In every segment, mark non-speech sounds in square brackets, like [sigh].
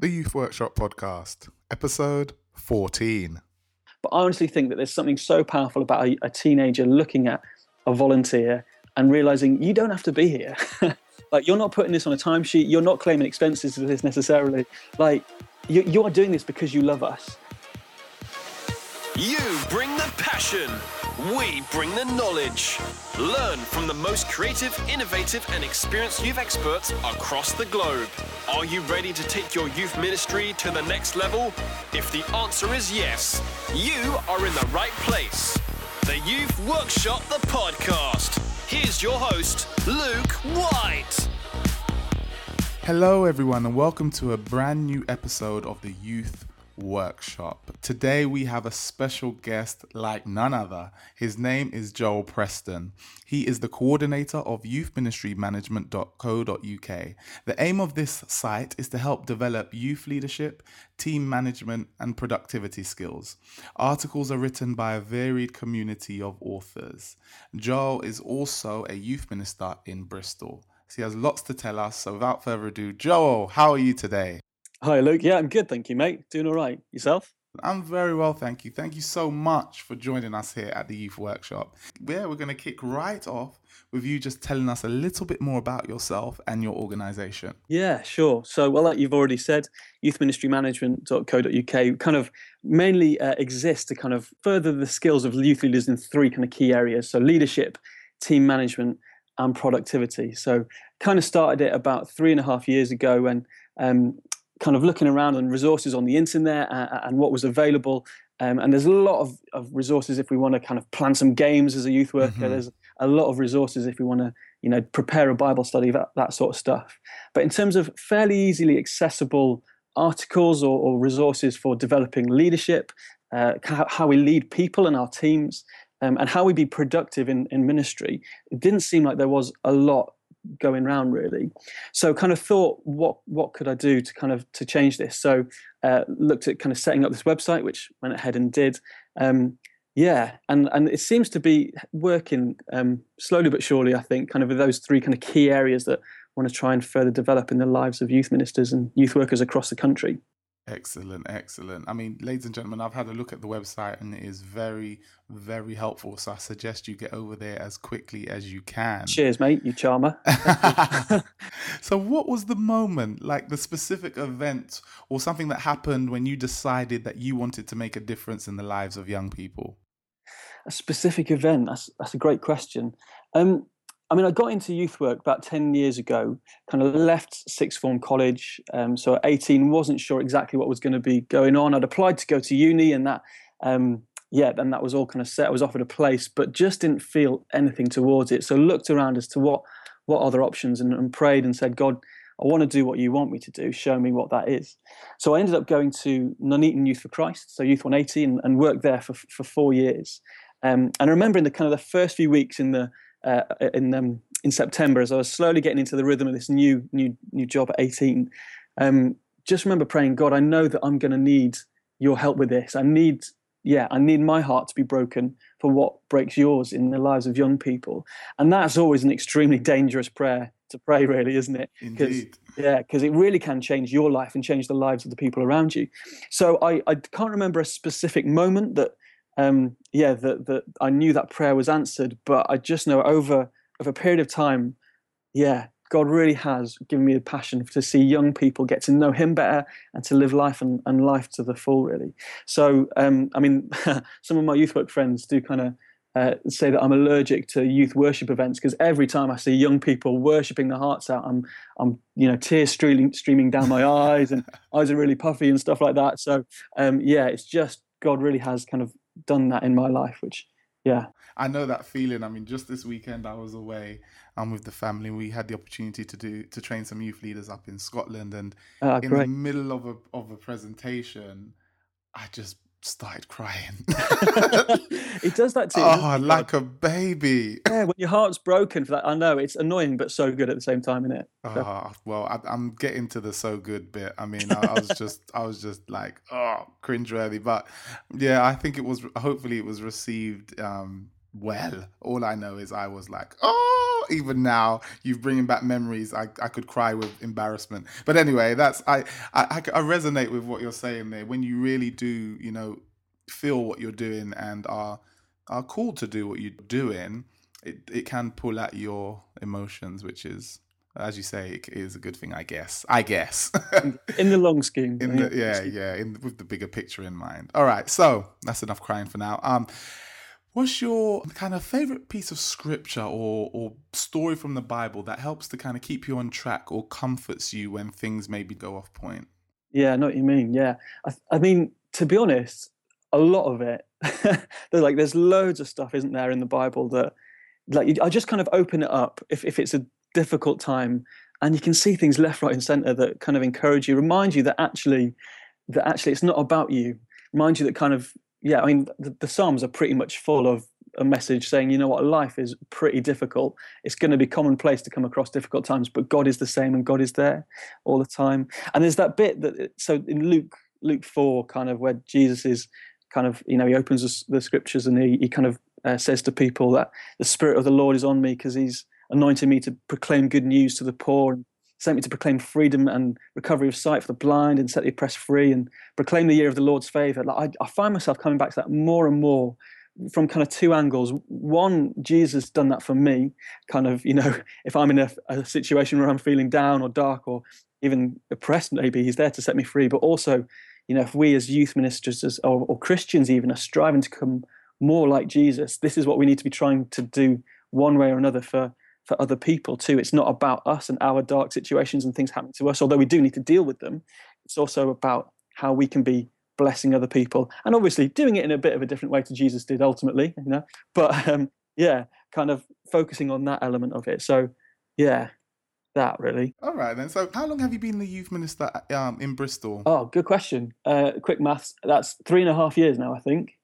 The Youth Workshop Podcast, episode 14. But I honestly think that there's something so powerful about a, a teenager looking at a volunteer and realizing you don't have to be here. [laughs] like, you're not putting this on a timesheet, you're not claiming expenses for this necessarily. Like, you, you are doing this because you love us. You bring the passion. We bring the knowledge. Learn from the most creative, innovative, and experienced youth experts across the globe. Are you ready to take your youth ministry to the next level? If the answer is yes, you are in the right place. The Youth Workshop, the podcast. Here's your host, Luke Whyte. Hello, everyone, and welcome to a brand new episode of the Youth Workshop. Today we have a special guest like none other. His name is Joel Preston. He is the coordinator of youthministrymanagement.co.uk. The aim of this site is to help develop youth leadership, team management, and productivity skills. Articles are written by a varied community of authors. Joel is also a youth minister in Bristol. So he has lots to tell us. So without further ado, Joel, how are you today? Hi, Luke. Yeah, I'm good. Thank you, mate. Doing all right. Yourself? I'm very well, thank you. Thank you so much for joining us here at the Youth Workshop. Yeah, we're going to kick right off with you just telling us a little bit more about yourself and your organization. Yeah, sure. So, well, like you've already said, youthministrymanagement.co.uk kind of mainly uh, exists to kind of further the skills of youth leaders in three kind of key areas. So, leadership, team management, and productivity. So, kind of started it about three and a half years ago when um, kind of looking around on resources on the internet and, and what was available. Um, and there's a lot of, of resources if we want to kind of plan some games as a youth worker. Mm-hmm. There's a lot of resources if we want to, you know, prepare a Bible study, that, that sort of stuff. But in terms of fairly easily accessible articles or, or resources for developing leadership, uh, how we lead people and our teams, um, and how we be productive in, in ministry, it didn't seem like there was a lot going round really. So kind of thought, what what could I do to kind of to change this? So uh, looked at kind of setting up this website, which went ahead and did. Um, yeah, and and it seems to be working um, slowly but surely. I think kind of with those three kind of key areas that I want to try and further develop in the lives of youth ministers and youth workers across the country. Excellent, excellent. I mean, ladies and gentlemen, I've had a look at the website and it is very, very helpful. So I suggest you get over there as quickly as you can. Cheers, mate, you charmer. [laughs] [laughs] so, what was the moment, like the specific event or something that happened when you decided that you wanted to make a difference in the lives of young people? A specific event? That's, that's a great question. Um, I mean, I got into youth work about 10 years ago, kind of left sixth form college. Um, so at 18, wasn't sure exactly what was going to be going on. I'd applied to go to uni and that, um, yeah, then that was all kind of set. I was offered a place, but just didn't feel anything towards it. So looked around as to what, what other options and, and prayed and said, God, I want to do what you want me to do. Show me what that is. So I ended up going to Nuneaton Youth for Christ, so Youth 180, and, and worked there for, for four years. Um, and I remember in the kind of the first few weeks in the uh, in um, in September as I was slowly getting into the rhythm of this new new new job at 18. Um, just remember praying, God, I know that I'm going to need your help with this. I need, yeah, I need my heart to be broken for what breaks yours in the lives of young people, and that's always an extremely [laughs] dangerous prayer to pray, really, isn't it? Indeed. Yeah, because it really can change your life and change the lives of the people around you. So I, I can't remember a specific moment that um, yeah, that that I knew that prayer was answered, but I just know over over a period of time, yeah, God really has given me a passion to see young people get to know Him better and to live life and, and life to the full, really. So, um, I mean, [laughs] some of my youth work friends do kind of uh, say that I'm allergic to youth worship events because every time I see young people worshiping their hearts out, I'm, I'm, you know, tears streaming, streaming down my eyes and [laughs] eyes are really puffy and stuff like that. So, um, yeah, it's just God really has kind of done that in my life, which yeah. I know that feeling. I mean, just this weekend I was away um, with the family. We had the opportunity to do to train some youth leaders up in Scotland, and uh, in great. the middle of a of a presentation, I just started crying. [laughs] [laughs] it does that too. Oh, like a baby. Yeah, when your heart's broken for that, I know it's annoying, but so good at the same time, isn't it? So. Oh, well, I, am getting to the so good bit. I mean, I, I was [laughs] just, I was just like, oh, cringeworthy. But yeah, I think it was. Hopefully, it was received um, well. All I know is I was like, oh, even now, you're bringing back memories. I, I could cry with embarrassment. But anyway, that's I, I I resonate with what you're saying there. When you really do, you know, feel what you're doing and are are called to do what you're doing, it it can pull at your emotions, which is as you say, it is a good thing, I guess. I guess. in the long scheme. [laughs] In the, yeah, yeah, in, with the bigger picture in mind. All right, so that's enough crying for now. Um, what's your kind of favorite piece of scripture or or story from the Bible that helps to kind of keep you on track or comforts you when things maybe go off point? Yeah, I know what you mean. Yeah, I, I mean to be honest, a lot of it. [laughs] there's like there's loads of stuff, isn't there, in the Bible that like I just kind of open it up if if it's a difficult time and you can see things left right and center that kind of encourage you remind you that actually that actually it's not about you remind you that kind of yeah i mean the, the psalms are pretty much full of a message saying you know what? Life is pretty difficult. It's going to be commonplace to come across difficult times but god is the same and god is there all the time. And there's that bit that so in luke luke 4 kind of where jesus is kind of you know he opens the, scriptures and he, he kind of uh, says to people that the spirit of the lord is on me because he's anointed me to proclaim good news to the poor and sent me to proclaim freedom and recovery of sight for the blind and set the oppressed free and proclaim the year of the Lord's favor. Like I, I find myself coming back to that more and more from kind of two angles. One, Jesus done that for me, kind of, you know, [laughs] if I'm in a, a situation where I'm feeling down or dark or even oppressed, maybe he's there to set me free. But also, you know, if we as youth ministers as, or, or Christians even are striving to come more like Jesus, this is what we need to be trying to do one way or another for for other people too. It's not about us and our dark situations and things happening to us, although we do need to deal with them. It's also about how we can be blessing other people and obviously doing it in a bit of a different way to Jesus did ultimately, you know. But um, yeah, kind of focusing on that element of it. So yeah, that really. All right then. So how long have you been the youth minister um, in Bristol? Oh, good question. Uh, quick maths. That's three and a half years now, I think.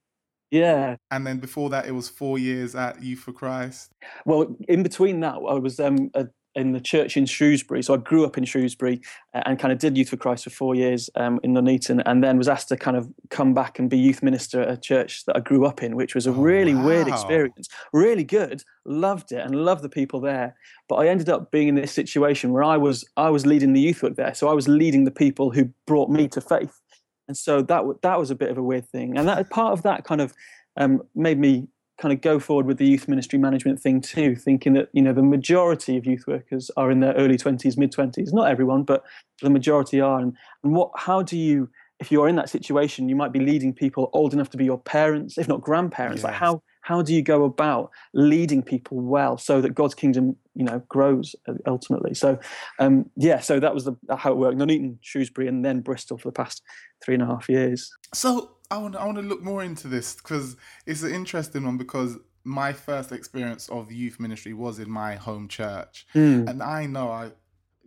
Yeah. And then before that, it was four years at Youth for Christ. Well, in between that, I was um, a, in the church in Shrewsbury. So I grew up in Shrewsbury uh, and kind of did Youth for Christ for four years um, in Nuneaton, and then was asked to kind of come back and be youth minister at a church that I grew up in, which was a oh, really wow. weird experience. Really good, loved it, and loved the people there. But I ended up being in this situation where I was I was leading the youth work there, so I was leading the people who brought me to faith and so that that was a bit of a weird thing. And that part of that kind of um, made me kind of go forward with the youth ministry management thing too thinking that you know the majority of youth workers are in their early 20s mid 20s not everyone but the majority are. And, and what how do you if you're in that situation you might be leading people old enough to be your parents if not grandparents. Yes. like how how do you go about leading people well so that God's kingdom, you know, grows ultimately? So, um, yeah, so that was the, how it worked. Nuneaton, Shrewsbury, and then Bristol for the past three and a half years. So I want I want to look more into this because it's an interesting one because my first experience of youth ministry was in my home church, mm. and I know I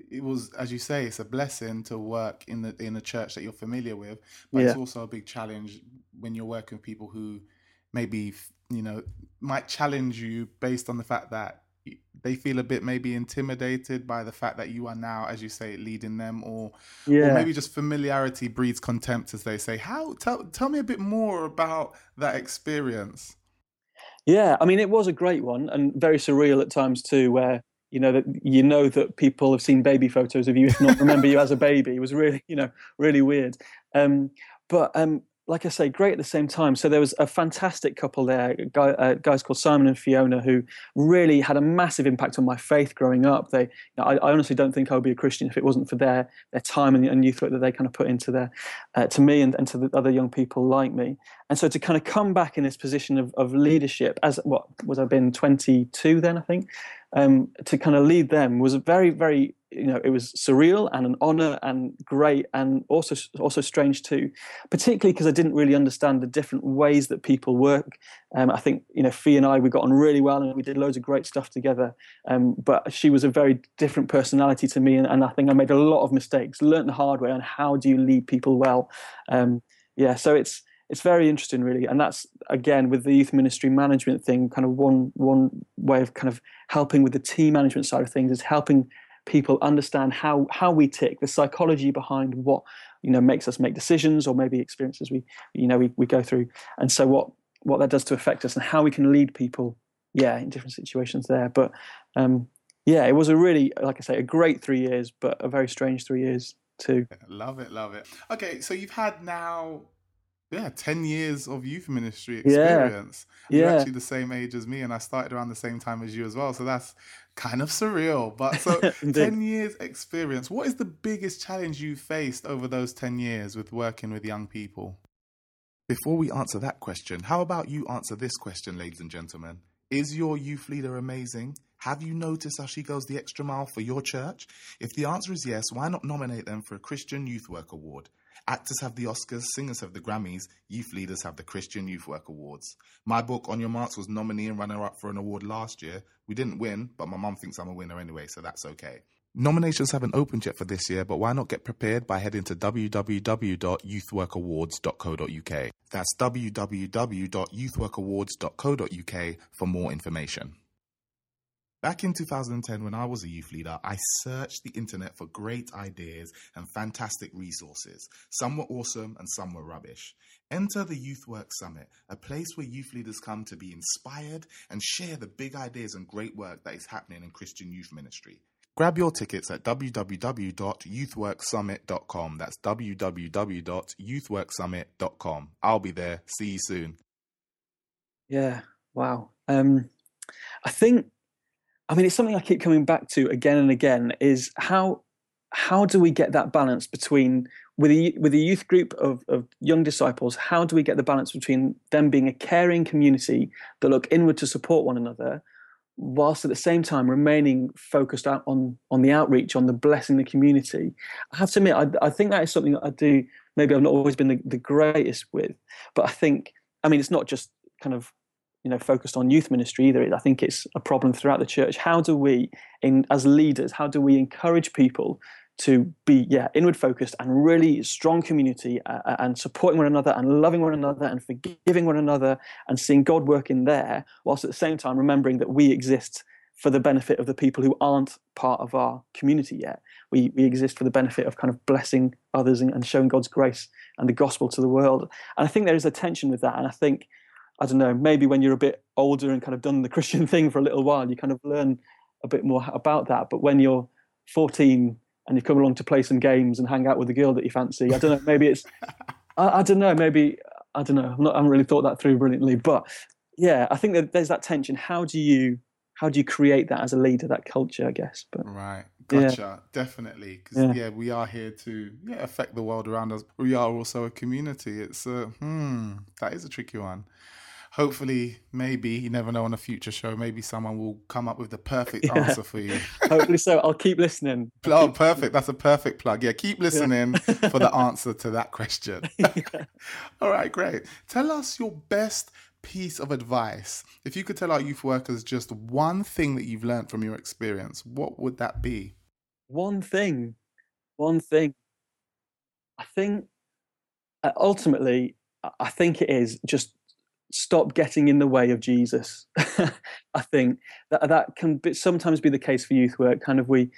it was as you say it's a blessing to work in the in a church that you're familiar with but yeah. it's also a big challenge when you're working with people who maybe you know might challenge you based on the fact that they feel a bit maybe intimidated by the fact that you are now as you say leading them or yeah. or maybe just familiarity breeds contempt as they say. How tell tell me a bit more about that experience. Yeah i mean it was a great one and very surreal at times too where you know that you know that people have seen baby photos of you if not remember you as a baby. It was really you know really weird. Um, but um, like I say, great at the same time. So there was a fantastic couple there, guy, uh, guys called Simon and Fiona, who really had a massive impact on my faith growing up. They, you know, I, I, honestly don't think I would be a Christian if it wasn't for their their time and, and youth work that they kind of put into their uh, to me and, and to the other young people like me. And so to kind of come back in this position of, of leadership, as what was I been 22 then, I think, um, to kind of lead them was very, very you know it was surreal and an honor and great and also also strange too particularly because i didn't really understand the different ways that people work. Um, i think you know fee and i we got on really well and we did loads of great stuff together um, but she was a very different personality to me and, and, i think i made a lot of mistakes learned the hard way on how do you lead people well. Um, yeah so it's it's very interesting really and that's again with the youth ministry management thing kind of one one way of kind of helping with the team management side of things is helping people understand how how we tick, the psychology behind what you know makes us make decisions, or maybe experiences we you know we, we go through, and so what what that does to affect us, and how we can lead people yeah, in different situations there. But um, yeah, it was a really, like I say, a great three years, but a very strange three years too. Love it, love it. Okay, so you've had now yeah, 10 years of youth ministry experience. Yeah. You're actually the same age as me, and I started around the same time as you as well. So that's kind of surreal. But so [laughs] 10 years experience. What is the biggest challenge you faced over those 10 years with working with young people? Before we answer that question, how about you answer this question, ladies and gentlemen? Is your youth leader amazing? Have you noticed how she goes the extra mile for your church? If the answer is yes, why not nominate them for a Christian Youth Work Award? Actors have the Oscars, singers have the Grammys, youth leaders have the Christian Youth Work Awards. My book, On Your Marks, was nominee and runner up for an award last year. We didn't win, but my mum thinks I'm a winner anyway, so that's okay. Nominations haven't opened yet for this year, but why not get prepared by heading to www.youthworkawards.co.uk. That's www.youthworkawards.co.uk for more information. Back in 2010, when I was a youth leader, I searched the internet for great ideas and fantastic resources. Some were awesome and some were rubbish. Enter the Youth Work Summit, a place where youth leaders come to be inspired and share the big ideas and great work that is happening in Christian youth ministry. Grab your tickets at www.youthworksummit.com. That's www.youthworksummit.com. I'll be there. See you soon. Yeah, wow. Um, I think I mean, it's something I keep coming back to again and again. Is how how do we get that balance between with a with a youth group of, of young disciples? How do we get the balance between them being a caring community that look inward to support one another, whilst at the same time remaining focused out on on the outreach, on the blessing the community? I have to admit, I, I think that is something that I do. Maybe I've not always been the, the greatest with, but I think I mean it's not just kind of you know focused on youth ministry either. I think it's a problem throughout the church. How do we in as leaders how do we encourage people to be yeah inward focused and really strong community uh, and supporting one another and loving one another and forgiving one another and seeing god work in there whilst at the same time remembering that we exist for the benefit of the people who aren't part of our community yet. We, we exist for the benefit of kind of blessing others and, and showing god's grace and the gospel to the world. And i think there is a tension with that and i think I don't know, maybe when you're a bit older and kind of done the [laughs] Christian thing for a little while, you kind of learn a bit more about that. But when you're 14 and you come along to play some games and hang out with a girl that you fancy, I don't know, maybe it's, [laughs] I, I don't know, maybe, I don't know, I'm not, I haven't really thought that through brilliantly. But yeah, I think that there's that tension. How do you, how do you create that as a leader, that culture, I guess? But right, gotcha, yeah. definitely. Because yeah. yeah. we are here to yeah affect the world around us. We are also a community. It's a hmm, that is a tricky one hopefully, maybe you never know on a future show, maybe someone will come up with the perfect yeah. answer for you. [laughs] hopefully so. I'll keep listening. Oh, perfect. That's a perfect plug. Yeah, keep listening yeah. for the [laughs] answer to that question. [laughs] All right, great. Tell us your best piece of advice. If you could tell our youth workers just one thing that you've learned from your experience, what would that be? One thing. One thing. I think uh, ultimately, I think it is just stop getting in the way of Jesus. [laughs] I think that that can be, sometimes be the case for youth work. Kind of we,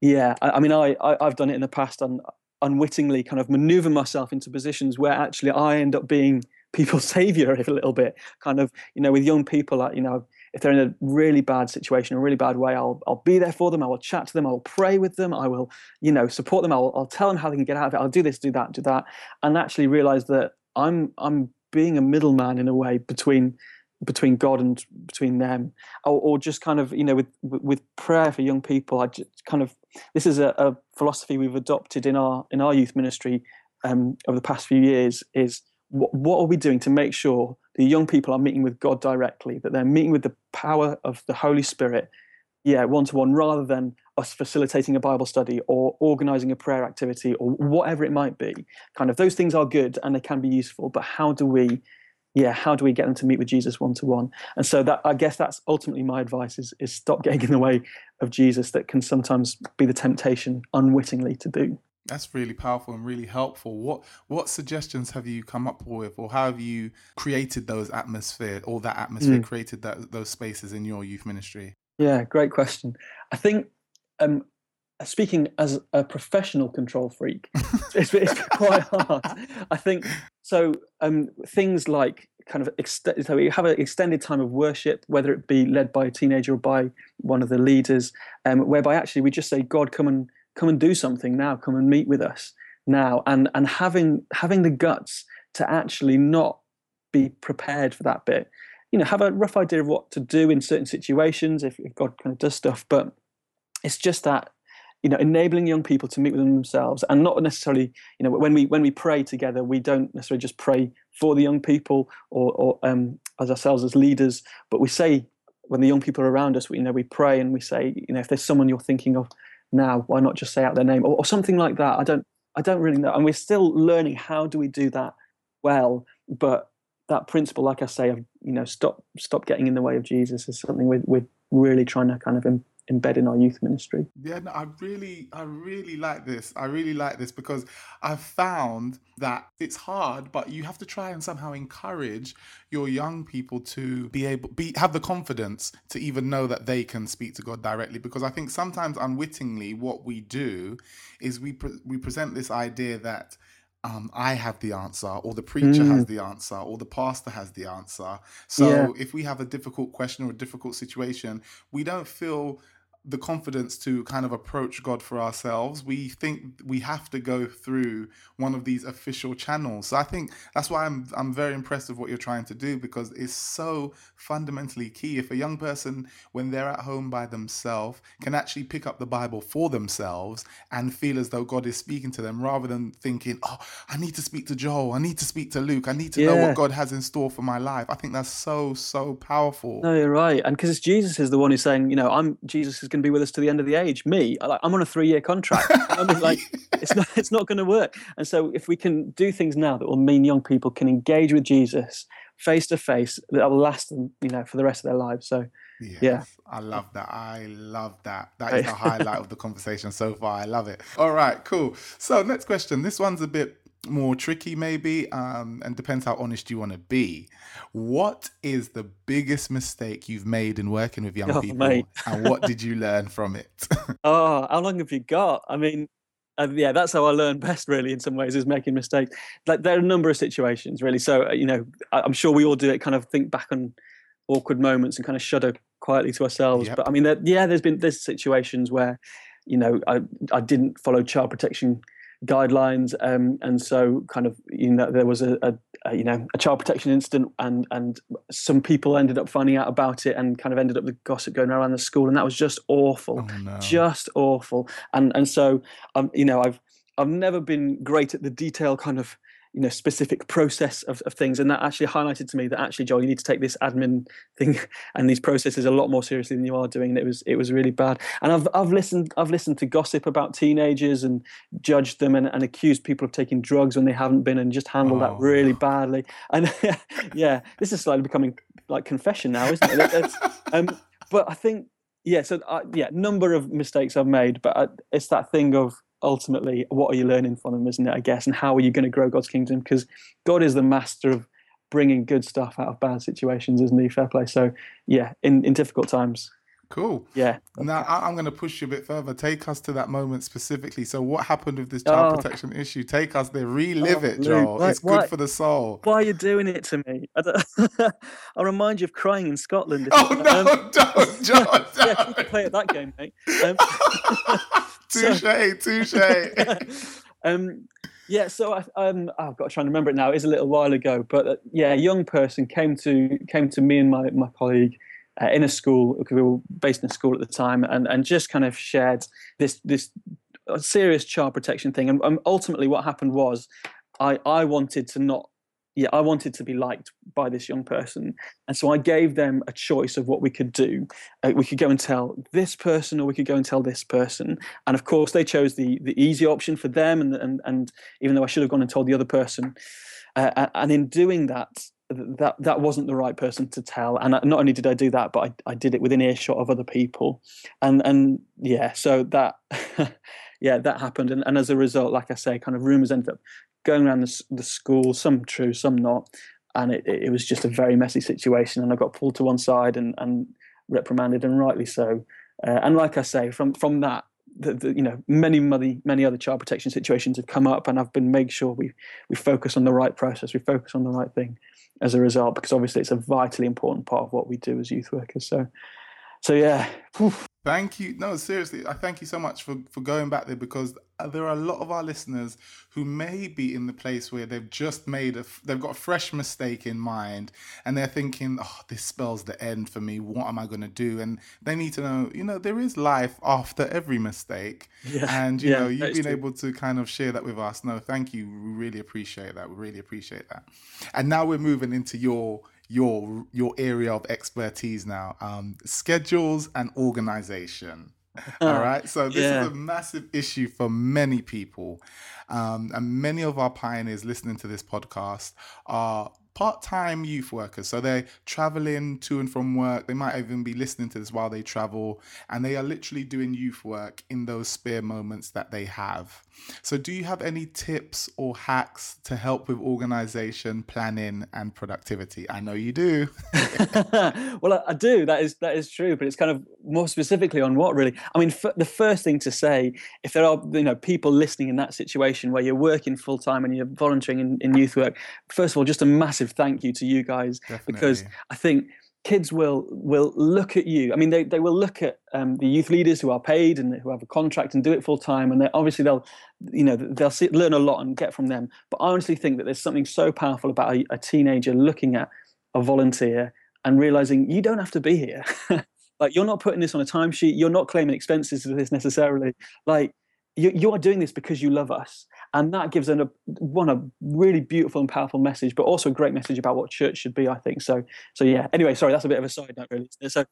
yeah. I, I mean, I, I have done it in the past and unwittingly kind of maneuver myself into positions where actually I end up being [laughs] people's savior a little bit. Kind of you know with young people, you know. If they're in a really bad situation, a really bad way, I'll I'll be there for them. I will chat to them. I will pray with them. I will, you know, support them. I'll I'll tell them how they can get out of it. I'll do this, do that, do that, and actually realize that I'm I'm being a middleman in a way between between God and between them, or, or, just kind of you know with with prayer for young people. I just kind of this is a, a philosophy we've adopted in our in our youth ministry um, over the past few years. Is what, what are we doing to make sure the young people are meeting with God directly, that they're meeting with the power of the Holy Spirit, yeah, one to one, rather than us facilitating a Bible study or organizing a prayer activity or whatever it might be. Kind of those things are good and they can be useful, but how do we, yeah, how do we get them to meet with Jesus one to one? And so that I guess that's ultimately my advice is is stop getting in the way of Jesus that can sometimes be the temptation unwittingly to do. That's really powerful and really helpful. What what suggestions have you come up with, or how have you created those atmosphere, or that atmosphere, mm. created that those spaces in your youth ministry? Yeah, great question. I think um, speaking as a professional control freak, [laughs] it's, it's quite hard. I think so. Um, things like kind of ext- so we have an extended time of worship, whether it be led by a teenager or by one of the leaders, um, whereby actually we just say, God, come and come and do something now, come and meet with us now, and and having having the guts to actually not be prepared for that bit, you know, have a rough idea of what to do in certain situations if, if God kind of does stuff, but it's just that you know enabling young people to meet with themselves and not necessarily you know when we when we pray together we don't necessarily just pray for the young people or, or um, as ourselves as leaders but we say when the young people are around us we, you know we pray and we say you know if there's someone you're thinking of now why not just say out their name or, or something like that? I don't i don't really know. And we're still learning how do we do that well but that principle like i say of you know stop stop getting in the way of jesus is something we're, we're really trying to kind of embed in our youth ministry. Yeah, no, I really, I really like this. I really like this because I've found that it's hard, but you have to try and somehow encourage your young people to be able, be have the confidence to even know that they can speak to God directly. Because I think sometimes unwittingly, what we do is we pre- we present this idea that um, I have the answer, or the preacher mm. has the answer, or the pastor has the answer. So yeah. if we have a difficult question or a difficult situation, we don't feel the confidence to kind of approach God for ourselves. We think we have to go through one of these official channels. So I think that's why I'm I'm very impressed with what you're trying to do because it's so fundamentally key. If a young person, when they're at home by themselves, can actually pick up the Bible for themselves and feel as though God is speaking to them, rather than thinking, "Oh, I need to speak to Joel, I need to speak to Luke, I need to yeah. know what God has in store for my life." I think that's so so powerful. No, you're right, and because Jesus is the one who's saying, you know, I'm Jesus is going to be with us to the end of the age. Me, I'm on a three year contract. I mean, like, [laughs] it's not, it's not going to work. And so, if we can do things now that will mean young people can engage with Jesus face to face, that will last them, you know, for the rest of their lives. So, yes, yeah, I love that. I love that. That is the highlight of the conversation so far. I love it. All right, cool. So, next question. This one's a bit more tricky maybe um, and depends how honest you want to be. What is the biggest mistake you've made in working with young oh, people and what did you [laughs] learn from it? [laughs] Oh how long have you got? I mean uh, yeah that's how i learn [laughs] best really in some ways is making mistakes. Like there are a number of situations really. So uh, you know i'm sure we all do it kind of think back on awkward moments and kind of shudder quietly to ourselves. Yep. but i mean there, yeah there's been there's situations where you know I, I didn't follow child protection guidelines, um, and so kind of you know there was a, a, a, you know a child protection incident, and and some people ended up finding out about it, and kind of ended up the gossip going around the school, and that was just awful, oh, no. just awful, and and so um, you know I've I've never been great at the detail kind of you know specific process of, of things. And that actually highlighted to me that actually joel you need to take this admin thing [laughs] and these processes a lot more seriously than you are doing. And it was it was really bad. And i've i've listened i've listened to gossip about teenagers and judged them and, and accused people of taking drugs when they haven't been and just handled oh. that really badly. And [laughs] yeah this is slightly becoming like confession now isn't it? [laughs] Um, but i think yeah so uh, yeah number of mistakes i've made but I, uh, it's that thing of ultimately what are you learning from them isn't it i guess and how are you going to grow god's kingdom because god is the master of bringing good stuff out of bad situations isn't he fair play so yeah in, in difficult times Cool. Yeah. Now I'm going to push you a bit further. Take us to that moment specifically. So, what happened with this child oh. protection issue? Take us there. Relive oh, it, Joel. Why, it's good why, for the soul. Why are you doing it to me? [laughs] I'll remind you of crying in Scotland. Oh no! Um, [laughs] don't, [laughs] Joel, don't. yeah, play at that game, mate. Um, touche, touche. [laughs] um, yeah, so I, um, oh, I've got to try and remember it now. It's a little while ago, but uh, yeah, a young person came to came to me and my my colleague uh, in a school because we were based in a school at the time, and and just kind of shared this this serious child protection thing. And, and ultimately, what happened was, I I wanted to not yeah, I wanted to be liked by this young person. And so I gave them a choice of what we could do. Uh, we could go and tell this person, or we could go and tell this person. And of course, they chose the, the easy option for them. And, and, and even though I should have gone and told the other person. Uh, and in doing that, that that wasn't the right person to tell and not only did i do that but i, I did it within earshot of other people and and yeah so that [laughs] yeah that happened and, and as a result like i say kind of rumors ended up going around the, the school some true some not and it, it was just a very messy situation and i got pulled to one side and, and reprimanded and rightly so uh, and like i say from from that the, the, you know many many many other child protection situations have come up, and I've been made sure we we focus on the right process, we focus on the right thing as a result, because obviously it's a vitally important part of what we do as youth workers. So, so yeah. Thank you. No, seriously, I thank you so much for, for going back there because uh, there are a lot of our listeners who may be in the place where they've just made a, they've got a fresh mistake in mind and they're thinking, oh, this spells the end for me. What am I going to do? And they need to know, you know, there is life after every mistake. Yeah. [laughs] And, you yeah, know, you've been true. able to kind of share that with us. No, thank you. We really appreciate that. We really appreciate that. And now we're moving into your your your area of expertise now um, schedules and organization all right so this yeah. is a massive issue for many people um, and many of our pioneers listening to this podcast are part-time youth workers. So they're traveling to and from work. They might even be listening to this while they travel. And they are literally doing youth work in those spare moments that they have. So do you have any tips or hacks to help with organization planning and productivity? I know you do. [laughs] Well I, do. That is that is true but it's kind of more specifically on what really? I mean f- the first thing to say if there are you know people listening in that situation where you're working full-time and you're volunteering in, in youth work first of all just a massive massive thank you to you guys Definitely. because I think kids will will look at you. I mean, they, they will look at um, the youth leaders who are paid and who have a contract and do it full time, and they, obviously they'll you know they'll see, learn a lot and get from them. But I honestly think that there's something so powerful about a, a teenager looking at a volunteer and realizing you don't have to be here. [laughs] like you're not putting this on a timesheet. You're not claiming expenses for this necessarily. Like you, you are doing this because you love us. And that gives a one a really beautiful and powerful message but also a great message about what church should be i think. So so yeah. Anyway sorry that's a bit of a side note really so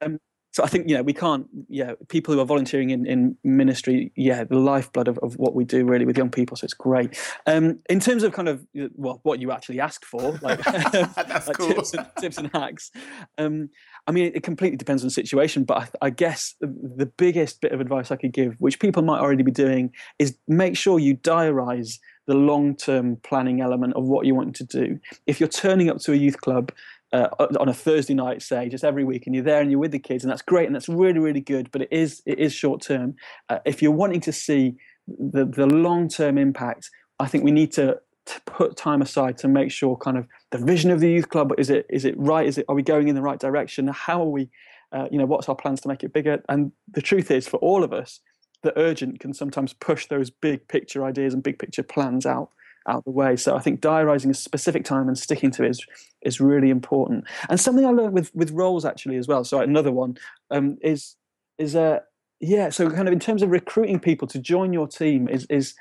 um, so I think you know we can't yeah people who are volunteering in, in ministry yeah the lifeblood of, of what we do really with young people so it's great um, in terms of kind of well what you actually ask for like, [laughs] [laughs] like cool. tips, and, tips and hacks um, I mean, it completely depends on the situation, but I, I, guess the biggest bit of advice I could give, which people might already be doing, is make sure you diarize the long term planning element of what you want to do. If you're turning up to a youth club uh, on a Thursday night, say, just every week, and you're there and you're with the kids, and that's great and that's really, really good, but it is it is short term. Uh, if you're wanting to see the the long term impact, I think we need to to put time aside to make sure kind of the vision of the youth club is it is it right? Is it are we going in the right direction? How are we uh, you know what's our plans to make it bigger? And the truth is for all of us the urgent can sometimes push those big picture ideas and big picture plans out out the way. So i think diarizing a specific time and sticking to it is is really important. And something i learned with with roles actually as well so another one um, is is uh yeah so kind of in terms of recruiting people to join your team is is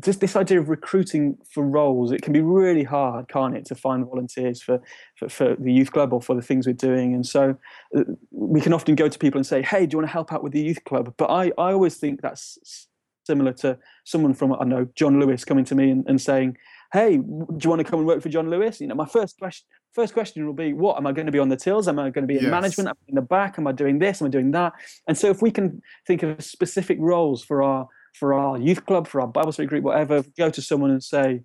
just this idea of recruiting for roles. It can be really hard can't it to find volunteers for, for, for the youth club or for the things we're doing. And so uh, we can often go to people and say hey do you want to help out with the youth club? But i i always think that's similar to someone from i know john lewis coming to me and, and saying hey do you want to come and work for john lewis you know my first question first question will be what am i going to be on the tills am i going to be in yes. management am I in the back am i doing this am i doing that and so if we can think of specific roles for our for our youth club, for our Bible study group, whatever, go to someone and say,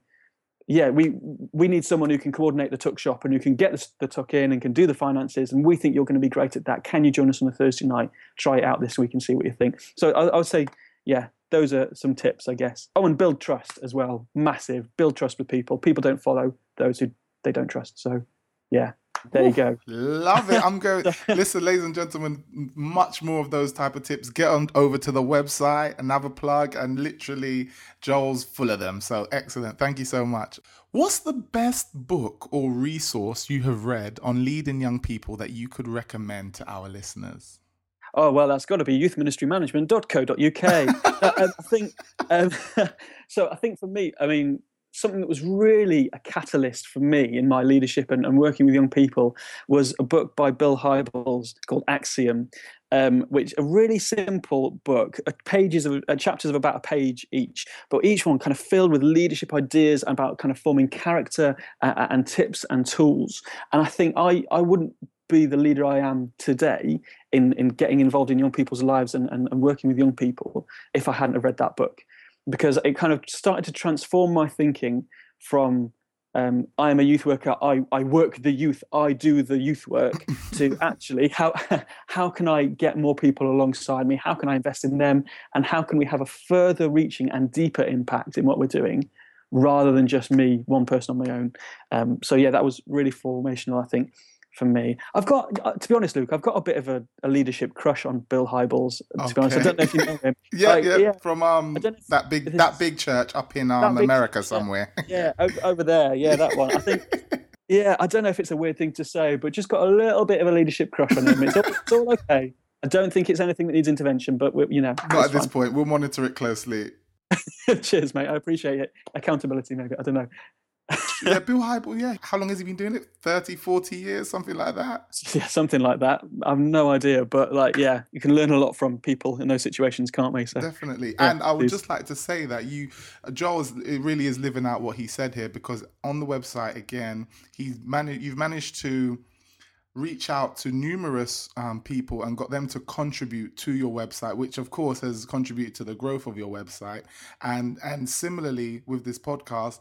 yeah, we we need someone who can coordinate the tuck shop and who can get the, the tuck in and can do the finances. And we think you're going to be great at that. Can you join us on a Thursday night? Try it out this week and see what you think. So I, I would say, yeah, those are some tips, I guess. Oh, and build trust as well. Massive. Build trust with people. People don't follow those who they don't trust. So, yeah, there you go. Love it. I'm [laughs] going. Listen, ladies and gentlemen, much more of those type of tips. Get on over to the website, another plug, and literally Joel's full of them. So excellent. Thank you so much. What's the best book or resource you have read on leading young people that you could recommend to our listeners? Oh well, that's got to be youthministrymanagement.co.uk. uh, um, I think um, [laughs] so. I think for me, I mean, something that was really a catalyst for me in my leadership and, and working with young people was a book by Bill Hybels called Axiom, um, which a really simple book, pages of uh, chapters of about a page each, but each one kind of filled with leadership ideas about kind of forming character uh, and tips and tools. And I think I I wouldn't be the leader I am today in in getting involved in young people's lives and, and, and working with young people if I hadn't have read that book because it kind of started to transform my thinking from um, I am a youth worker. I, I work the youth. I do the youth work. [laughs] to actually, how how can I get more people alongside me? How can I invest in them? And how can we have a further reaching and deeper impact in what we're doing, rather than just me, one person on my own? Um, so yeah, that was really formational. I think for me. I've got, uh, to be honest, Luke, I've got a bit of a, a leadership crush on Bill Hybels. To Okay. be honest, I don't know if you know him. [laughs] Yeah, Like, yeah, yeah. from um I don't know if that big that big church up in um America church, somewhere. Yeah, over, over there. Yeah, that one. I think. [laughs] Yeah, I don't know if it's a weird thing to say, but just got a little bit of a leadership crush on him. It's all, it's all okay. I don't think it's anything that needs intervention, but we're, you know, Not at this point. We'll monitor it closely. [laughs] Cheers, mate. I appreciate it. Accountability, maybe. I don't know. Yeah, Bill Hybel, yeah. How long has he been doing it? 30, 40 years, something like that? [laughs] Yeah, something like that. I've no idea, but like, yeah, you can learn a lot from people in those situations, can't we? So, Definitely. Yeah, and I would please. just like to say that you, Joel, is, it really is living out what he said here because on the website, again, he's managed, you've managed to reach out to numerous um, people and got them to contribute to your website, which of course has contributed to the growth of your website. And and similarly with this podcast,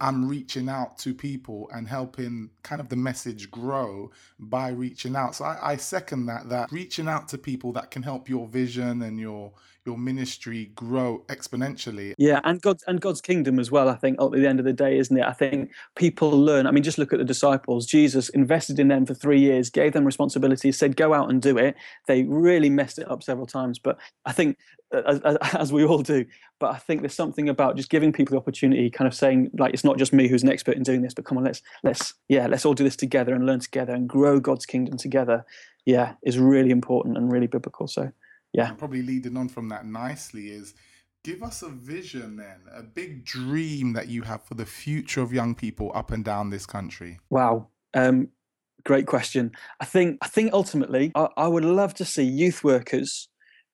i'm reaching out to people and helping kind of the message grow by reaching out. So I, I second that that reaching out to people that can help your vision and your your ministry grow exponentially. Yeah, and God's and God's kingdom as well. I think at the end of the day, isn't it? I think people learn. I mean, just look at the disciples. Jesus invested in them for three years, gave them responsibilities, said, "Go out and do it." They really messed it up several times, but I think, uh, as, as- as we all do, but I think there's something about just giving people the opportunity, kind of saying, like, it's not just me who's an expert in doing this, but come on, let's let's yeah, let's all do this together and learn together and grow God's kingdom together. Yeah, is really important and really biblical. So yeah. And probably leading on from that nicely is give us a vision then, a big dream that you have for the future of young people up and down this country. Wow. Um, great question. I think I think ultimately I, I would love to see youth workers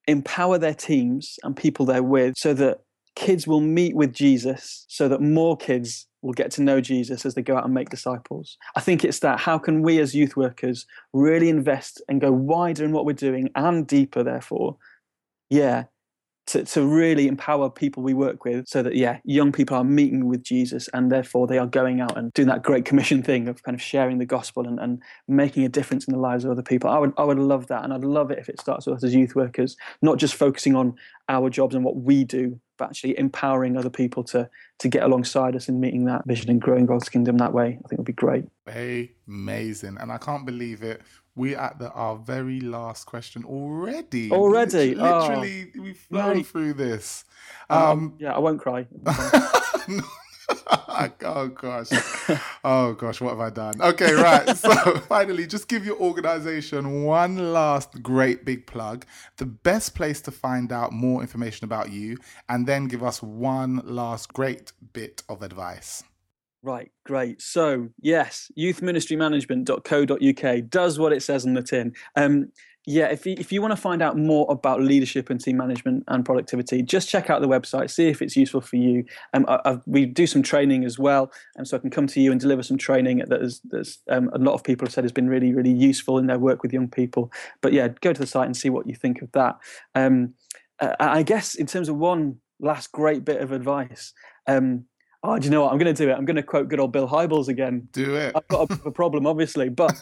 empower their teams and people they're with so that kids will meet with Jesus so that more kids will get to know Jesus as they go out and make disciples. I think it's that how can we as youth workers really invest and go wider in what we're doing and deeper therefore. Yeah, to, to really empower people we work with so that yeah young people are meeting with jesus and therefore they are going out and doing that great commission thing of kind of sharing the gospel and, and making a difference in the lives of other people i would i would love that and i'd love it if it starts with us as youth workers not just focusing on our jobs and what we do but actually empowering other people to to get alongside us in meeting that vision and growing god's kingdom that way i think would be great Amazing. And I can't believe it. We're at the, our very last question already. Already? Lit- Oh, Literally, we've flown right. through this. um, Um, yeah i won't cry [laughs] [laughs] oh gosh. Oh gosh, what have I done? Okay, right. [laughs] So finally, just give your organization one last great big plug, the best place to find out more information about you, and then give us one last great bit of advice. Right, great. So, yes, youthministrymanagement.co.uk does what it says on the tin. Um, yeah, if you, if you want to find out more about leadership and team management and productivity, just check out the website, see if it's useful for you. Um, I, I, we do some training as well, and so I can come to you and deliver some training that is, that's um, a lot of people have said has been really, really useful in their work with young people. But yeah, go to the site and see what you think of that. Um, uh, I guess in terms of one last great bit of advice, um, oh, do you know what? I'm going to do it. I'm going to quote good old Bill Hybels again. Do it. I've got a, a problem, obviously, but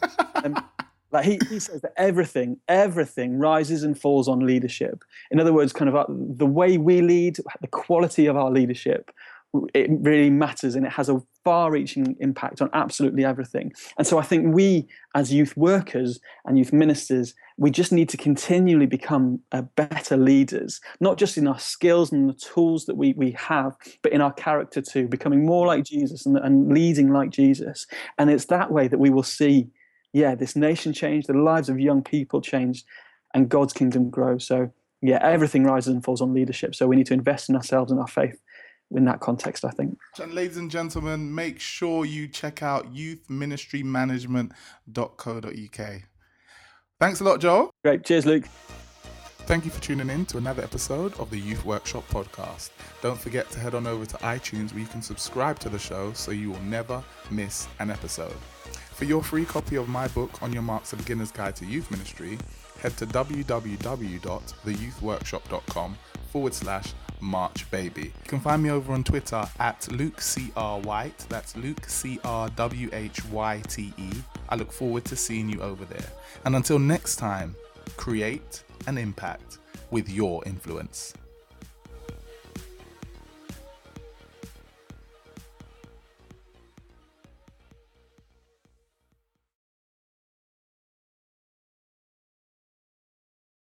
um, [laughs] like he, he says that everything, everything rises and falls on leadership. In other words, kind of uh, the way we lead, the quality of our leadership, it really matters and it has a far-reaching impact on absolutely everything. And so I think we, as youth workers and youth ministers, we just need to continually become uh, better leaders, not just in our skills and the tools that we we have, but in our character too, becoming more like Jesus and, and leading like Jesus. And it's that way that we will see, yeah, this nation changed, the lives of young people changed, and God's kingdom grows. So yeah, everything rises and falls on leadership. So we need to invest in ourselves and our faith in that context, I think. And ladies and gentlemen, make sure you check out youthministrymanagement.co.uk. Thanks a lot, Joel. Great. Cheers, Luke. Thank you for tuning in to another episode of the Youth Workshop podcast. Don't forget to head on over to iTunes where you can subscribe to the show so you will never miss an episode. For your free copy of my book, On Your Marks, A Beginner's Guide to Youth Ministry, head to www.theyouthworkshop.com forward slash March Baby. You can find me over on Twitter at Luke CR Whyte. That's Luke C R W H Y T E. I look forward to seeing you over there. And until next time, create an impact with your influence.